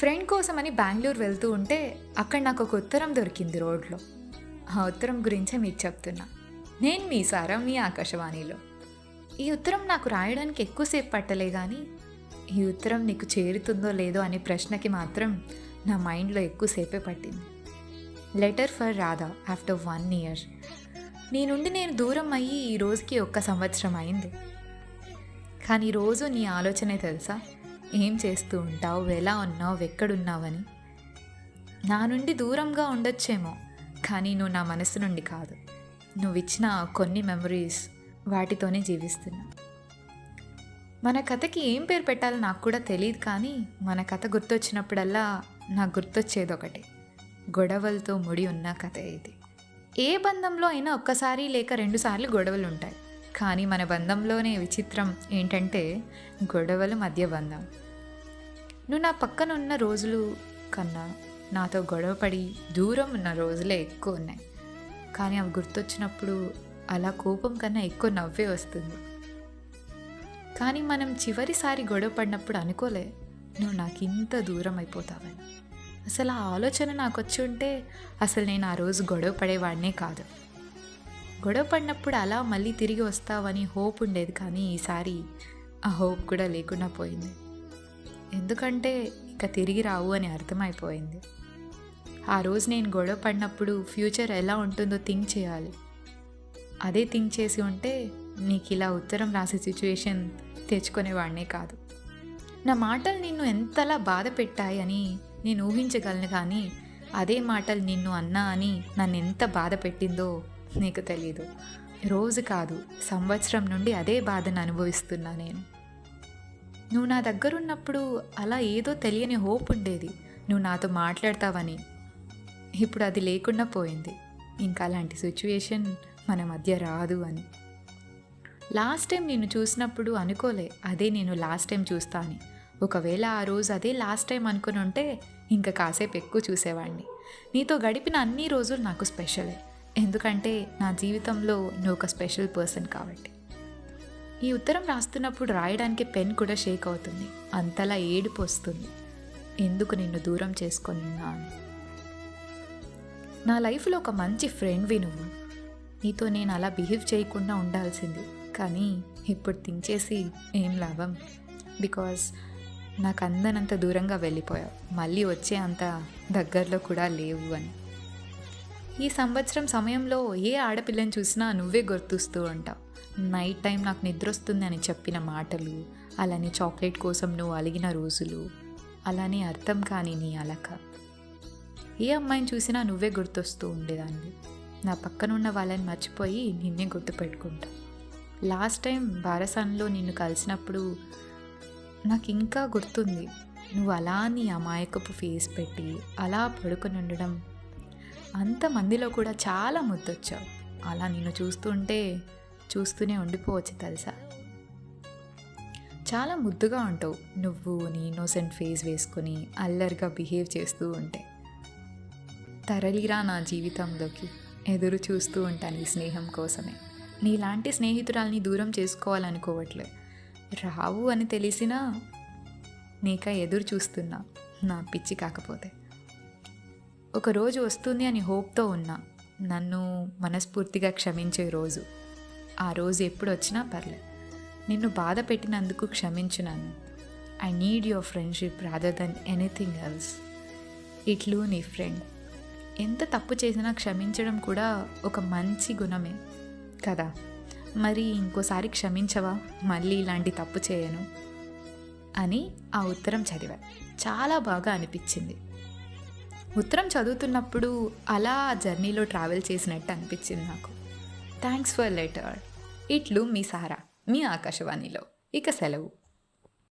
Friend కోసమని బెంగళూరు వెళ్తూ ఉంటే అక్కడ నాకు ఒక ఉత్తరం దొరికింది రోడ్లో. ఆ ఉత్తరం గురించే మీకు చెప్తున్నా. నేను మీ సారా మీ ఆకాశవాణిలో. ఈ ఉత్తరం నాకు రాయడానికి ఎక్కువసేపు పట్టలే కానీ ఈ ఉత్తరం నీకు చేరుతుందో లేదో అనే ప్రశ్నకి మాత్రం నా మైండ్లో ఎక్కువసేపే పట్టింది. Letter for Radha after one year. నీ నుండి నేను దూరం అయ్యి ఈ రోజుకి ఒక్క సంవత్సరం అయింది. కానీ రోజు నీ ఆలోచనే తెలుసా? ఏం చేస్తూ ఉంటావు? ఎలా ఉన్నావు? ఎక్కడున్నావని? నా నుండి దూరంగా ఉండొచ్చేమో కానీ నువ్వు నా మనసు నుండి కాదు. నువ్వు ఇచ్చిన కొన్ని మెమరీస్ వాటితోనే జీవిస్తున్నా. మన కథకి ఏం పేరు పెట్టాలో నాకు కూడా తెలియదు కానీ మన కథ గుర్తొచ్చినప్పుడల్లా నాకు గుర్తొచ్చేది ఒకటి. గొడవలతో ముడి ఉన్న కథ ఇది. ఏ బంధంలో అయినా ఒక్కసారి లేక రెండుసార్లు గొడవలు ఉంటాయి. కానీ మన బంధంలోనే విచిత్రం ఏంటంటే గొడవలు మధ్య బంధం. నువ్వు నా పక్కన ఉన్న రోజులు కన్నా నాతో గొడవపడి దూరం ఉన్న రోజులే ఎక్కువ ఉన్నాయి. కానీ అవి గుర్తొచ్చినప్పుడు అలా కోపం కన్నా ఎక్కువ నవ్వే వస్తుంది. కానీ మనం చివరిసారి గొడవ పడినప్పుడు అనుకోలే నువ్వు నాకు ఇంత దూరం అయిపోతావని అసలు ఆ ఆలోచన నాకు వచ్చి ఉంటే అసలు నేను ఆ రోజు గొడవ పడేవాడినే కాదు. గొడవ పడినప్పుడు అలా మళ్ళీ తిరిగి వస్తావని హోప్ ఉండేది కానీ ఈసారి ఆ హోప్ కూడా లేకుండా పోయింది. ఎందుకంటే ఇక తిరిగి రావు అని అర్థమైపోయింది. ఆ రోజు నేను గొడవ పడినప్పుడు ఫ్యూచర్ ఎలా ఉంటుందో థింక్ చేయాలి. అదే థింక్ చేసి ఉంటే నీకు ఇలా ఉత్తరం రాసే సిచ్యువేషన్ తెచ్చుకునేవాడినే కాదు. నా మాటలు నిన్ను ఎంతలా బాధ పెట్టాయి అని నేను ఊహించగలను కానీ అదే మాటలు నిన్ను అన్నా అని నన్ను ఎంత బాధ పెట్టిందో నీకు తెలియదు రోజు కాదు సంవత్సరం నుండి అదే బాధను అనుభవిస్తున్నా నేను. నువ్వు నా దగ్గర ఉన్నప్పుడు అలా ఏదో తెలియని హోప్ ఉండేది. నువ్వు నాతో మాట్లాడతావని. ఇప్పుడు అది లేకుండా పోయింది. ఇంకా అలాంటి సిచ్యువేషన్ మన మధ్య రాదు అని. లాస్ట్ టైం నేను చూసినప్పుడు అనుకోలే అదే నేను లాస్ట్ టైం చూస్తా అని. ఒకవేళ ఆ రోజు అదే లాస్ట్ టైం అనుకుని ఉంటే ఇంకా కాసేపు ఎక్కువ చూసేవాడిని. నీతో గడిపిన అన్ని రోజులు నాకు స్పెషలే. ఎందుకంటే నా జీవితంలో నువ్వు ఒక స్పెషల్ పర్సన్ కాబట్టి. ఈ ఉత్తరం రాస్తున్నప్పుడు రాయడానికి పెన్ కూడా షేక్ అవుతుంది. అంతలా ఏడుపు వస్తుంది. ఎందుకు నిన్ను దూరం చేసుకున్నాను నా లైఫ్లో ఒక మంచి ఫ్రెండ్వి నువ్వు. నీతో నేను అలా బిహేవ్ చేయకుండా ఉండాల్సింది. కానీ ఇప్పుడు తించేసి ఏం లాభం? బికాస్ నాకు అందనంత దూరంగా వెళ్ళిపోయావు. మళ్ళీ వచ్చే అంత దగ్గరలో కూడా లేవు అని. ఈ సంవత్సరం సమయంలో ఏ ఆడపిల్లని చూసినా నువ్వే గుర్తుస్తూ ఉంటావు. నైట్ టైం నాకు నిద్ర వస్తుంది అని చెప్పిన మాటలు అలానే చాక్లెట్ కోసం నువ్వు అలిగిన రోజులు అలానే అర్థం కాని నీ అలక. ఏ అమ్మాయిని చూసినా నువ్వే గుర్తొస్తూ ఉండేదాన్ని. నా పక్కనున్న వాళ్ళని మర్చిపోయి నిన్నే గుర్తుపెట్టుకుంటా. లాస్ట్ టైం బారసాన్లో నిన్ను కలిసినప్పుడు నాకు ఇంకా గుర్తుంది నువ్వు అలా నీ అమాయకపు ఫేస్ పెట్టి అలా పడుకొని ఉండడం. అంతమందిలో కూడా చాలా ముద్దొచ్చావు. అలా నిన్ను చూస్తుంటే చూస్తూనే ఉండిపోవచ్చు తెలుసా? చాలా ముద్దుగా ఉంటావు నువ్వు నీ ఇన్నోసెంట్ ఫేస్ వేసుకొని అల్లరిగా బిహేవ్ చేస్తూ ఉంటే. తరలిరా నా జీవితంలోకి ఎదురు చూస్తూ ఉంటాను ఈ స్నేహం కోసమే. నీలాంటి స్నేహితురాల్ని దూరం చేసుకోవాలనుకోవట్లే. రావు అని తెలిసినా నీక ఎదురు చూస్తున్నా నా పిచ్చి కాకపోతే. ఒక రోజు వస్తుంది అని హోప్తో ఉన్నా నన్ను మనస్ఫూర్తిగా క్షమించే రోజు. ఆ రోజు ఎప్పుడు వచ్చినా పర్లేదు. నిన్ను బాధ పెట్టినందుకు క్షమించు నన్ను I need your friendship rather than anything else ఇట్లు నీ ఫ్రెండ్ ఎంత తప్పు చేసినా క్షమించడం కూడా ఒక మంచి గుణమే. కదా? మరి ఇంకోసారి క్షమించవా? మళ్ళీ ఇలాంటి తప్పు చేయను. అని ఆ ఉత్తరం చదివా. చాలా బాగా అనిపించింది. ఉత్తరం చదువుతున్నప్పుడు అలా జర్నీలో ట్రావెల్ చేసినట్టు అనిపించింది నాకు. థ్యాంక్స్ ఫర్ లెటర్ ఇట్లు మీ సారా మీ ఆకాశవాణిలో. ఇక సెలవు.